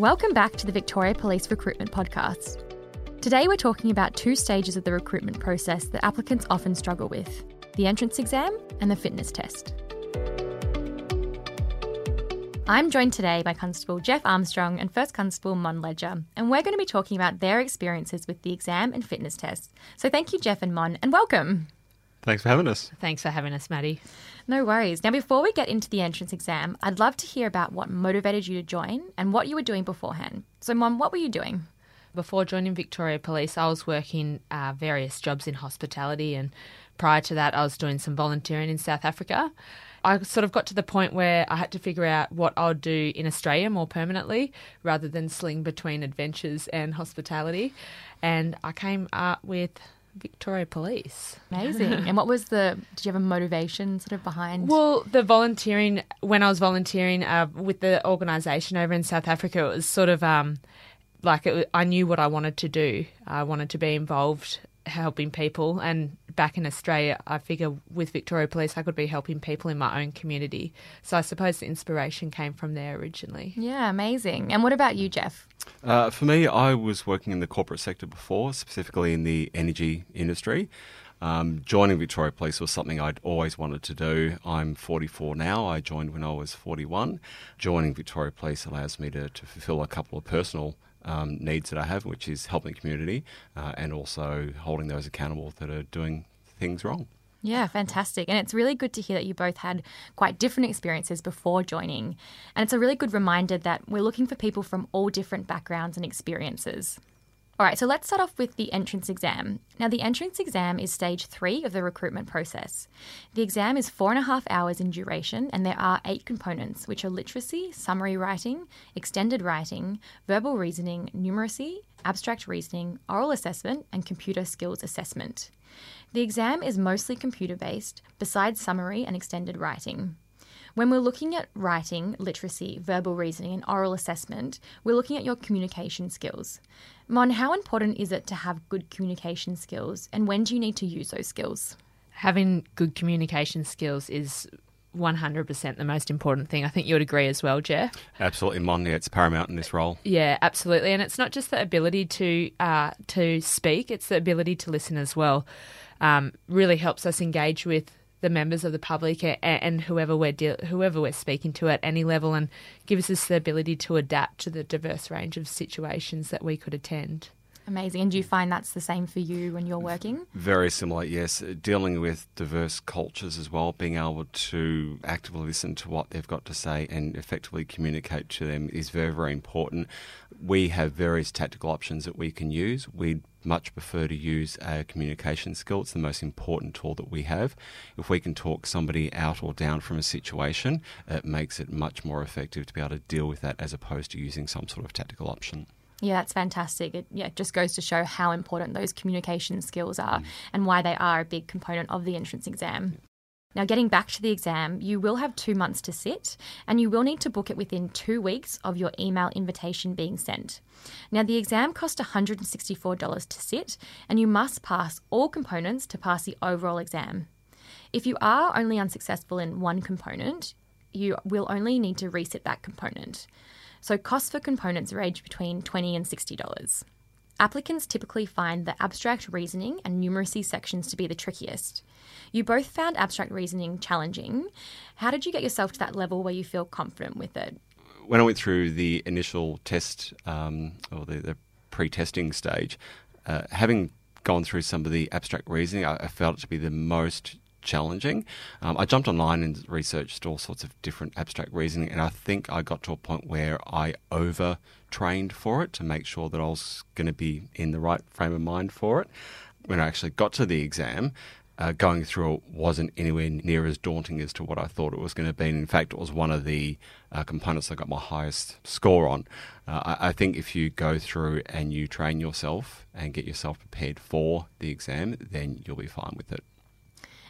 Welcome back to the Victoria Police Recruitment Podcast. Today we're talking about two stages of the recruitment process that applicants often struggle with the entrance exam and the fitness test. I'm joined today by Constable Jeff Armstrong and First Constable Mon Ledger, and we're going to be talking about their experiences with the exam and fitness test. So thank you, Jeff and Mon, and welcome. Thanks for having us. Thanks for having us, Maddie. No worries. Now, before we get into the entrance exam, I'd love to hear about what motivated you to join and what you were doing beforehand. So, Mon, what were you doing? Before joining Victoria Police, I was working uh, various jobs in hospitality, and prior to that, I was doing some volunteering in South Africa. I sort of got to the point where I had to figure out what I would do in Australia more permanently rather than sling between adventures and hospitality. And I came up with Victoria Police. Amazing. and what was the, did you have a motivation sort of behind? Well, the volunteering, when I was volunteering uh, with the organisation over in South Africa, it was sort of um, like it, I knew what I wanted to do. I wanted to be involved helping people and back in Australia, I figure with Victoria Police, I could be helping people in my own community. So I suppose the inspiration came from there originally. Yeah, amazing. And what about you, Jeff? Uh, for me, I was working in the corporate sector before, specifically in the energy industry. Um, joining Victoria Police was something I'd always wanted to do. I'm 44 now. I joined when I was 41. Joining Victoria Police allows me to, to fulfil a couple of personal um, needs that I have, which is helping the community uh, and also holding those accountable that are doing things wrong. Yeah, fantastic. And it's really good to hear that you both had quite different experiences before joining. And it's a really good reminder that we're looking for people from all different backgrounds and experiences. All right, so let's start off with the entrance exam. Now, the entrance exam is stage three of the recruitment process. The exam is four and a half hours in duration, and there are eight components, which are literacy, summary writing, extended writing, verbal reasoning, numeracy, abstract reasoning, oral assessment, and computer skills assessment. The exam is mostly computer based, besides summary and extended writing. When we're looking at writing, literacy, verbal reasoning, and oral assessment, we're looking at your communication skills. Mon, how important is it to have good communication skills, and when do you need to use those skills? Having good communication skills is 100% the most important thing. I think you would agree as well, Jeff. Absolutely, Mon. Yeah, it's paramount in this role. Yeah, absolutely. And it's not just the ability to uh, to speak; it's the ability to listen as well. Um, really helps us engage with the members of the public and, and whoever we're de- whoever we're speaking to at any level, and gives us the ability to adapt to the diverse range of situations that we could attend. Amazing. And do you find that's the same for you when you're working? Very similar, yes. Dealing with diverse cultures as well, being able to actively listen to what they've got to say and effectively communicate to them is very, very important. We have various tactical options that we can use. We'd much prefer to use a communication skill. It's the most important tool that we have. If we can talk somebody out or down from a situation, it makes it much more effective to be able to deal with that as opposed to using some sort of tactical option. Yeah, that's fantastic. It yeah, just goes to show how important those communication skills are mm. and why they are a big component of the entrance exam. Now, getting back to the exam, you will have two months to sit, and you will need to book it within two weeks of your email invitation being sent. Now, the exam costs $164 to sit, and you must pass all components to pass the overall exam. If you are only unsuccessful in one component, you will only need to resit that component. So, costs for components range between 20 and $60. Applicants typically find the abstract reasoning and numeracy sections to be the trickiest. You both found abstract reasoning challenging. How did you get yourself to that level where you feel confident with it? When I went through the initial test um, or the, the pre testing stage, uh, having gone through some of the abstract reasoning, I, I felt it to be the most challenging. Um, I jumped online and researched all sorts of different abstract reasoning, and I think I got to a point where I over trained for it to make sure that I was going to be in the right frame of mind for it. When I actually got to the exam, uh, going through it wasn't anywhere near as daunting as to what I thought it was going to be. And in fact, it was one of the uh, components I got my highest score on. Uh, I, I, think if you go through and you train yourself and get yourself prepared for the exam, then you'll be fine with it.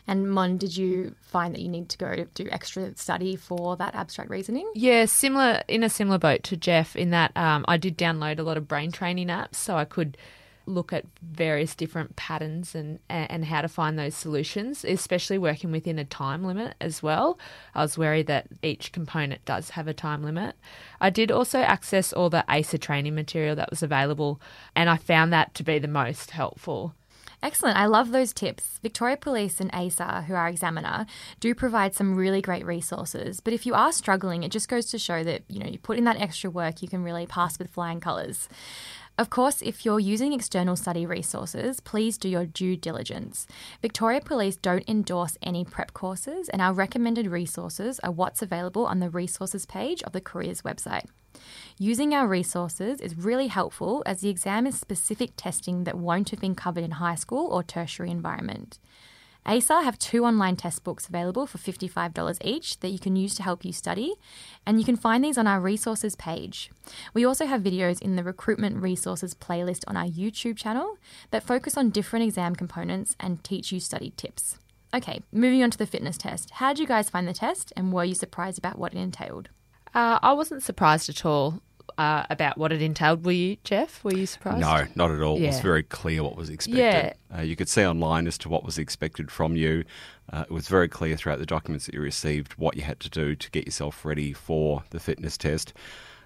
And Mon, did you find that you need to go do extra study for that abstract reasoning? Yeah, similar in a similar boat to Jeff in that um, I did download a lot of brain training apps, so I could look at various different patterns and and how to find those solutions, especially working within a time limit as well. I was worried that each component does have a time limit. I did also access all the ACER training material that was available, and I found that to be the most helpful. Excellent. I love those tips. Victoria Police and ACER, who are examiner, do provide some really great resources. But if you are struggling, it just goes to show that, you know, you put in that extra work, you can really pass with flying colours. Of course, if you're using external study resources, please do your due diligence. Victoria Police don't endorse any prep courses, and our recommended resources are what's available on the resources page of the Careers website. Using our resources is really helpful as the exam is specific testing that won't have been covered in high school or tertiary environment. ACER have two online test books available for $55 each that you can use to help you study, and you can find these on our resources page. We also have videos in the recruitment resources playlist on our YouTube channel that focus on different exam components and teach you study tips. Okay, moving on to the fitness test. How did you guys find the test, and were you surprised about what it entailed? Uh, I wasn't surprised at all uh, about what it entailed. Were you, Jeff? Were you surprised? No, not at all. Yeah. It was very clear what was expected. Yeah. Uh, you could see online as to what was expected from you. Uh, it was very clear throughout the documents that you received what you had to do to get yourself ready for the fitness test.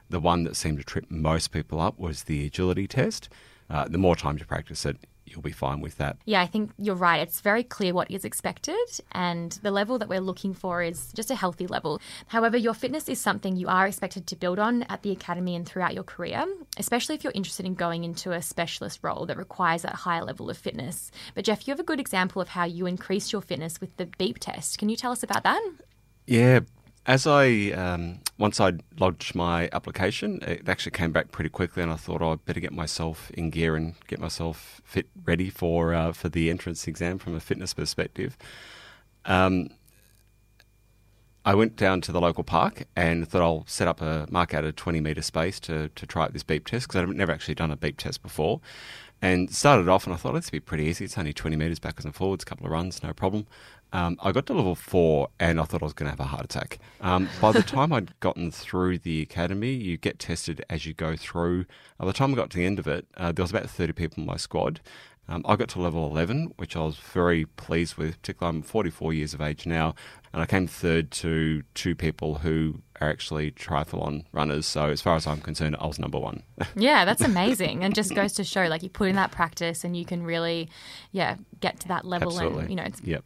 The one that seemed to trip most people up was the agility test. Uh, the more time you practice it, you'll be fine with that. Yeah, I think you're right. It's very clear what is expected, and the level that we're looking for is just a healthy level. However, your fitness is something you are expected to build on at the academy and throughout your career, especially if you're interested in going into a specialist role that requires that higher level of fitness. But, Jeff, you have a good example of how you increased your fitness with the beep test. Can you tell us about that? Yeah, as I um, once I lodged my application, it actually came back pretty quickly, and I thought oh, I'd better get myself in gear and get myself fit ready for uh, for the entrance exam from a fitness perspective. Um, I went down to the local park and thought I'll set up a mark out a 20 metre space to, to try out this beep test because I've never actually done a beep test before. And started off and I thought this would be pretty easy. It's only 20 metres backwards and forwards, a couple of runs, no problem. Um, I got to level four and I thought I was going to have a heart attack. Um, by the time I'd gotten through the academy, you get tested as you go through. By the time I got to the end of it, uh, there was about 30 people in my squad. Um, I got to level 11, which I was very pleased with, particularly I'm 44 years of age now, and I came third to two people who are actually triathlon runners. So as far as I'm concerned, I was number one. Yeah, that's amazing, and just goes to show like you put in that practice, and you can really, yeah, get to that level, Absolutely. and you know, it's Yep.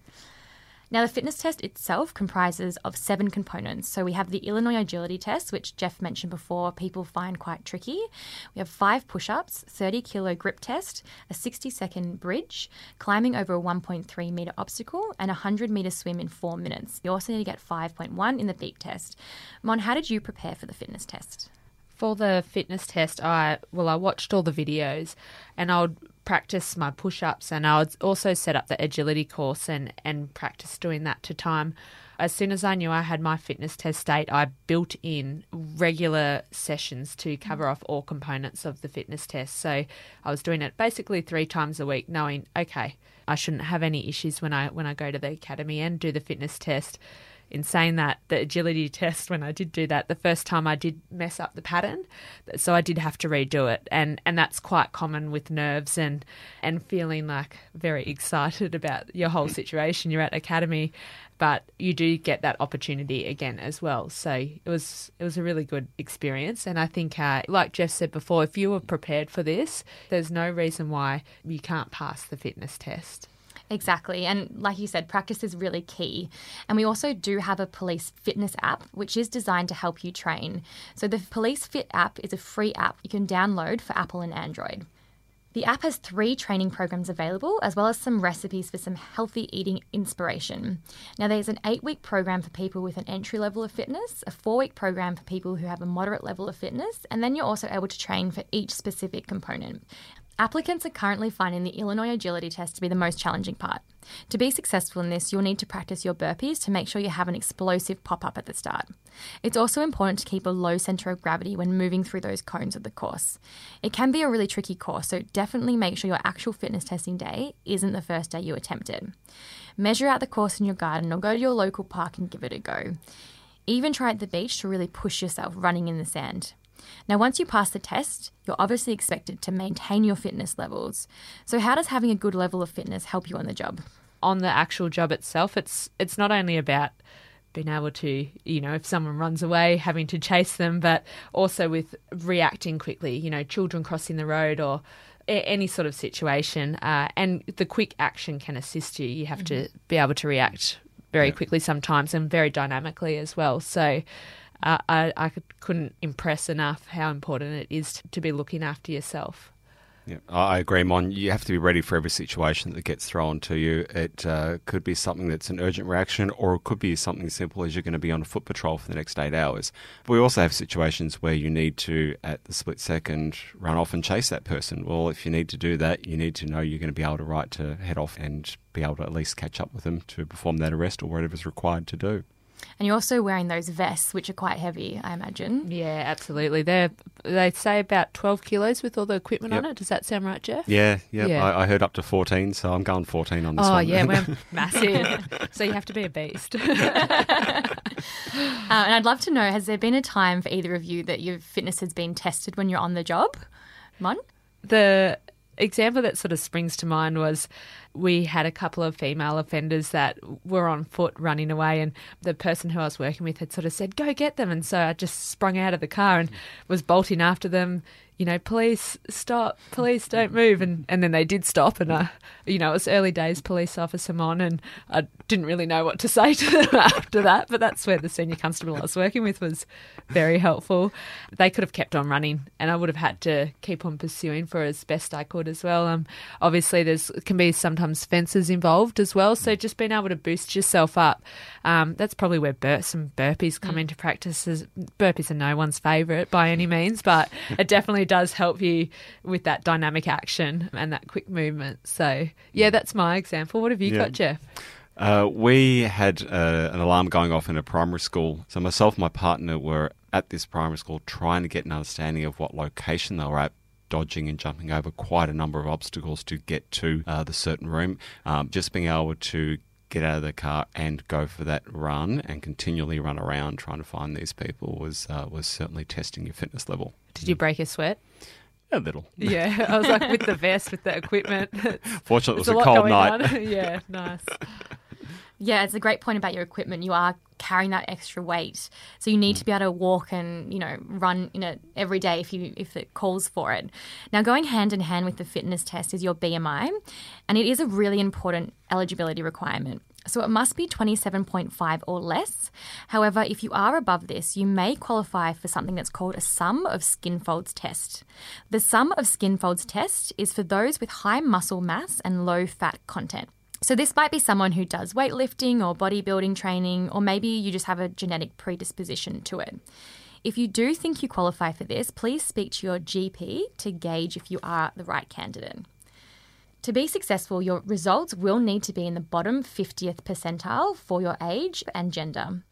Now, the fitness test itself comprises of seven components. So we have the Illinois agility test, which Jeff mentioned before, people find quite tricky. We have five push ups, 30 kilo grip test, a 60 second bridge, climbing over a 1.3 meter obstacle, and a 100 meter swim in four minutes. You also need to get 5.1 in the beep test. Mon, how did you prepare for the fitness test? For the fitness test, I well, I watched all the videos, and I would practice my push-ups, and I would also set up the agility course and and practice doing that to time. As soon as I knew I had my fitness test date, I built in regular sessions to cover off all components of the fitness test. So I was doing it basically three times a week, knowing okay, I shouldn't have any issues when I when I go to the academy and do the fitness test in saying that, the agility test, when I did do that, the first time I did mess up the pattern, so I did have to redo it, and and that's quite common with nerves and and feeling like very excited about your whole situation. You're at academy, but you do get that opportunity again as well. So it was it was a really good experience, and I think, uh, like Jeff said before, if you were prepared for this, there's no reason why you can't pass the fitness test. Exactly. And like you said, practice is really key. And we also do have a police fitness app, which is designed to help you train. So the Police Fit app is a free app you can download for Apple and Android. The app has three training programs available, as well as some recipes for some healthy eating inspiration. Now, there's an eight week program for people with an entry level of fitness, a four week program for people who have a moderate level of fitness, and then you're also able to train for each specific component. Applicants are currently finding the Illinois agility test to be the most challenging part. To be successful in this, you'll need to practice your burpees to make sure you have an explosive pop up at the start. It's also important to keep a low center of gravity when moving through those cones of the course. It can be a really tricky course, so definitely make sure your actual fitness testing day isn't the first day you attempt it. Measure out the course in your garden or go to your local park and give it a go. Even try at the beach to really push yourself running in the sand. Now, once you pass the test, you're obviously expected to maintain your fitness levels. So, how does having a good level of fitness help you on the job? On the actual job itself, it's it's not only about being able to, you know, if someone runs away, having to chase them, but also with reacting quickly, you know, children crossing the road or any sort of situation. Uh, and the quick action can assist you. You have mm-hmm. to be able to react very yeah. quickly sometimes and very dynamically as well. So I, I couldn't impress enough how important it is to be looking after yourself. Yeah, I agree, Mon. You have to be ready for every situation that gets thrown to you. It uh, could be something that's an urgent reaction, or it could be something as simple as you're going to be on a foot patrol for the next eight hours. But we also have situations where you need to, at the split second, run off and chase that person. Well, if you need to do that, you need to know you're going to be able to right to head off and be able to at least catch up with them to perform that arrest or whatever's required to do. And you're also wearing those vests, which are quite heavy, I imagine. Yeah, absolutely. They they say about 12 kilos with all the equipment yep. on it. Does that sound right, Jeff? Yeah, yep. yeah. I, I, heard up to 14, so I'm going 14 on this oh, one. yeah, we're massive. so you have to be a beast. uh, and I'd love to know has there been a time for either of you that your fitness has been tested when you're on the job? Mon? The example that sort of springs to mind was we had a couple of female offenders that were on foot running away, and the person who I was working with had sort of said, Go get them. And so I just sprung out of the car and was bolting after them, you know, police stop, police don't move. And, and then they did stop. And, I, you know, it was early days police officer on, and I didn't really know what to say to them after that. But that's where the senior constable I was working with was very helpful. They could have kept on running, and I would have had to keep on pursuing for as best I could as well. Um, obviously, there's can be sometimes fences involved as well. So just being able to boost yourself up, um, that's probably where bur- some burpees come mm. into practice. Burpees are no one's favourite by any means, but it definitely does help you with that dynamic action and that quick movement. So, yeah, that's my example. What have you yeah. got, Jeff? Uh, we had uh, an alarm going off in a primary school. So, myself and my partner were at this primary school trying to get an understanding of what location they were at dodging and jumping over quite a number of obstacles to get to uh, the certain room. Um, just being able to get out of the car and go for that run and continually run around trying to find these people was uh, was certainly testing your fitness level. Did you break a sweat? A little. Yeah, I was like with the vest, with the equipment. Fortunately, it was a, a cold night. yeah, nice. Yeah, it's a great point about your equipment. You are carrying that extra weight, so you need to mm. be able to walk and you know run in it every day if you if it calls for it. Now, going hand in hand with the fitness test is your BMI, and it is a really important eligibility requirement. So it must be 27.5 or less. However, if you are above this, you may qualify for something that's called a sum of skin folds test. The sum of skin folds test is for those with high muscle mass and low fat content. So, this might be someone who does weightlifting or bodybuilding training, or maybe you just have a genetic predisposition to it. If you do think you qualify for this, please speak to your GP to gauge if you are the right candidate. To be successful, your results will need to be in the bottom 50th percentile for your age and gender.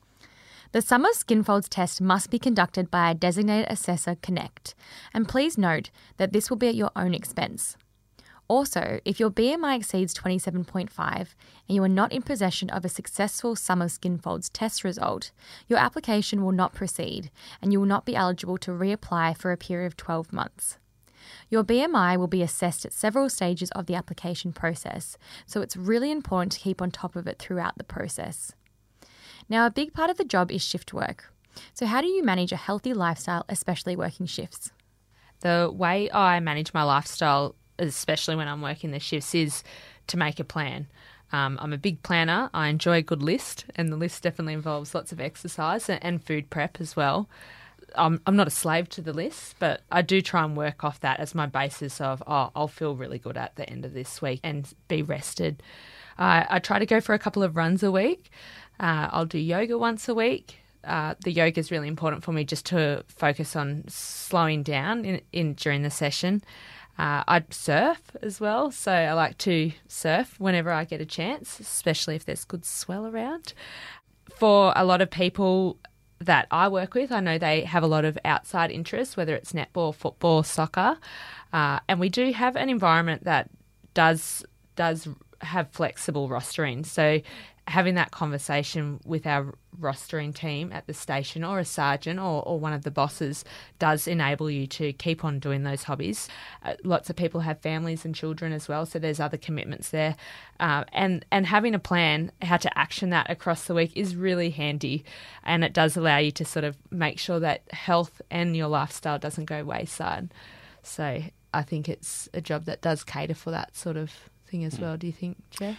The Sum of Skin Folds test must be conducted by a designated assessor Connect, and please note that this will be at your own expense. Also, if your BMI exceeds 27.5 and you are not in possession of a successful sum of skin folds test result, your application will not proceed and you will not be eligible to reapply for a period of 12 months. Your BMI will be assessed at several stages of the application process, so it's really important to keep on top of it throughout the process. Now, a big part of the job is shift work. So, how do you manage a healthy lifestyle, especially working shifts? The way I manage my lifestyle especially when I'm working the shifts, is to make a plan. Um, I'm a big planner. I enjoy a good list, and the list definitely involves lots of exercise and food prep as well. I'm, I'm not a slave to the list, but I do try and work off that as my basis of, oh, I'll feel really good at the end of this week and be rested. Uh, I try to go for a couple of runs a week. Uh, I'll do yoga once a week. Uh, the yoga is really important for me just to focus on slowing down in, in during the session. Uh, I surf as well, so I like to surf whenever I get a chance, especially if there's good swell around. For a lot of people that I work with, I know they have a lot of outside interests, whether it's netball, football, soccer, uh, and we do have an environment that does does have flexible rostering. So having that conversation with our rostering team at the station or a sergeant or, or one of the bosses does enable you to keep on doing those hobbies. Uh, lots of people have families and children as well, so there's other commitments there. Uh, and, and having a plan how to action that across the week is really handy and it does allow you to sort of make sure that health and your lifestyle doesn't go wayside. So I think it's a job that does cater for that sort of thing as hmm. well. Do you think, Jeff?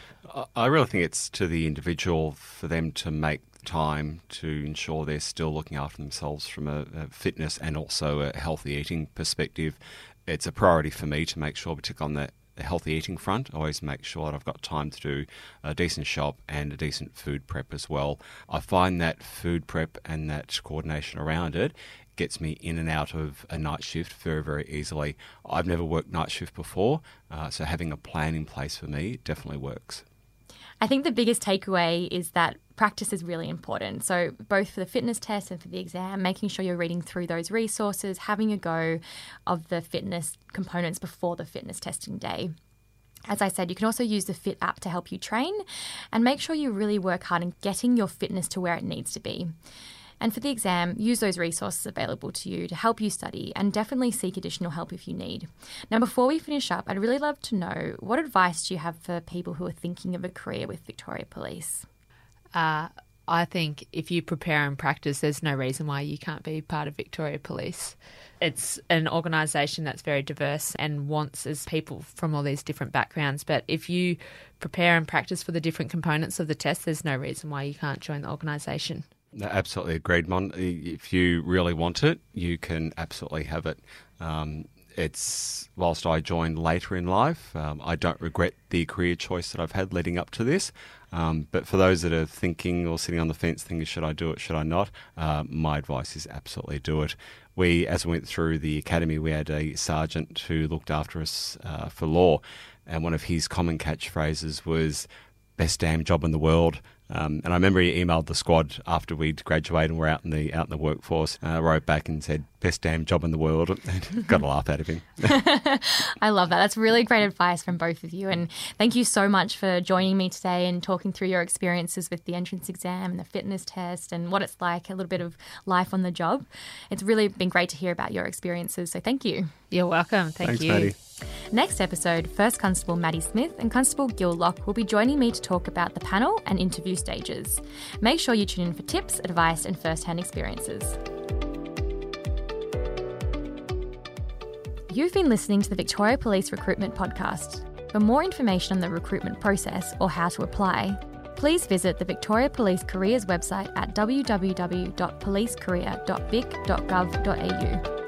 I really think it's to the individual for them to make time to ensure they're still looking after themselves from a, a, fitness and also a healthy eating perspective. It's a priority for me to make sure, particularly on the healthy eating front, I always make sure that I've got time to do a decent shop and a decent food prep as well. I find that food prep and that coordination around it gets me in and out of a night shift very, very easily. I've never worked night shift before, uh, so having a plan in place for me definitely works. I think the biggest takeaway is that practice is really important. So, both for the fitness test and for the exam, making sure you're reading through those resources, having a go of the fitness components before the fitness testing day. As I said, you can also use the Fit app to help you train and make sure you really work hard in getting your fitness to where it needs to be. And for the exam, use those resources available to you to help you study and definitely seek additional help if you need. Now, before we finish up, I'd really love to know what advice do you have for people who are thinking of a career with Victoria Police? Uh, I think if you prepare and practice, there's no reason why you can't be part of Victoria Police. It's an organisation that's very diverse and wants as people from all these different backgrounds. But if you prepare and practice for the different components of the test, there's no reason why you can't join the organisation. Absolutely agreed, Mon. If you really want it, you can absolutely have it. Um, it's whilst I joined later in life, um, I don't regret the career choice that I've had leading up to this. Um, but for those that are thinking or sitting on the fence, thinking should I do it, should I not, uh, my advice is absolutely do it. We, as we went through the academy, we had a sergeant who looked after us uh, for law, and one of his common catchphrases was "best damn job in the world." Um, and I remember he emailed the squad after we'd graduated and we're out in the out in the workforce. Uh, wrote back and said, "Best damn job in the world." Got a laugh out of him. I love that. That's really great advice from both of you, and thank you so much for joining me today and talking through your experiences with the entrance exam and the fitness test and what it's like a little bit of life on the job. It's really been great to hear about your experiences. So thank you. You're welcome. Thank Thanks, you. Maddie. Next episode, First Constable Maddie Smith and Constable Gil Locke will be joining me to talk about the panel and interview stages. Make sure you tune in for tips, advice, and first hand experiences. You've been listening to the Victoria Police Recruitment Podcast. For more information on the recruitment process or how to apply, please visit the Victoria Police Careers website at www.policecareer.vic.gov.au.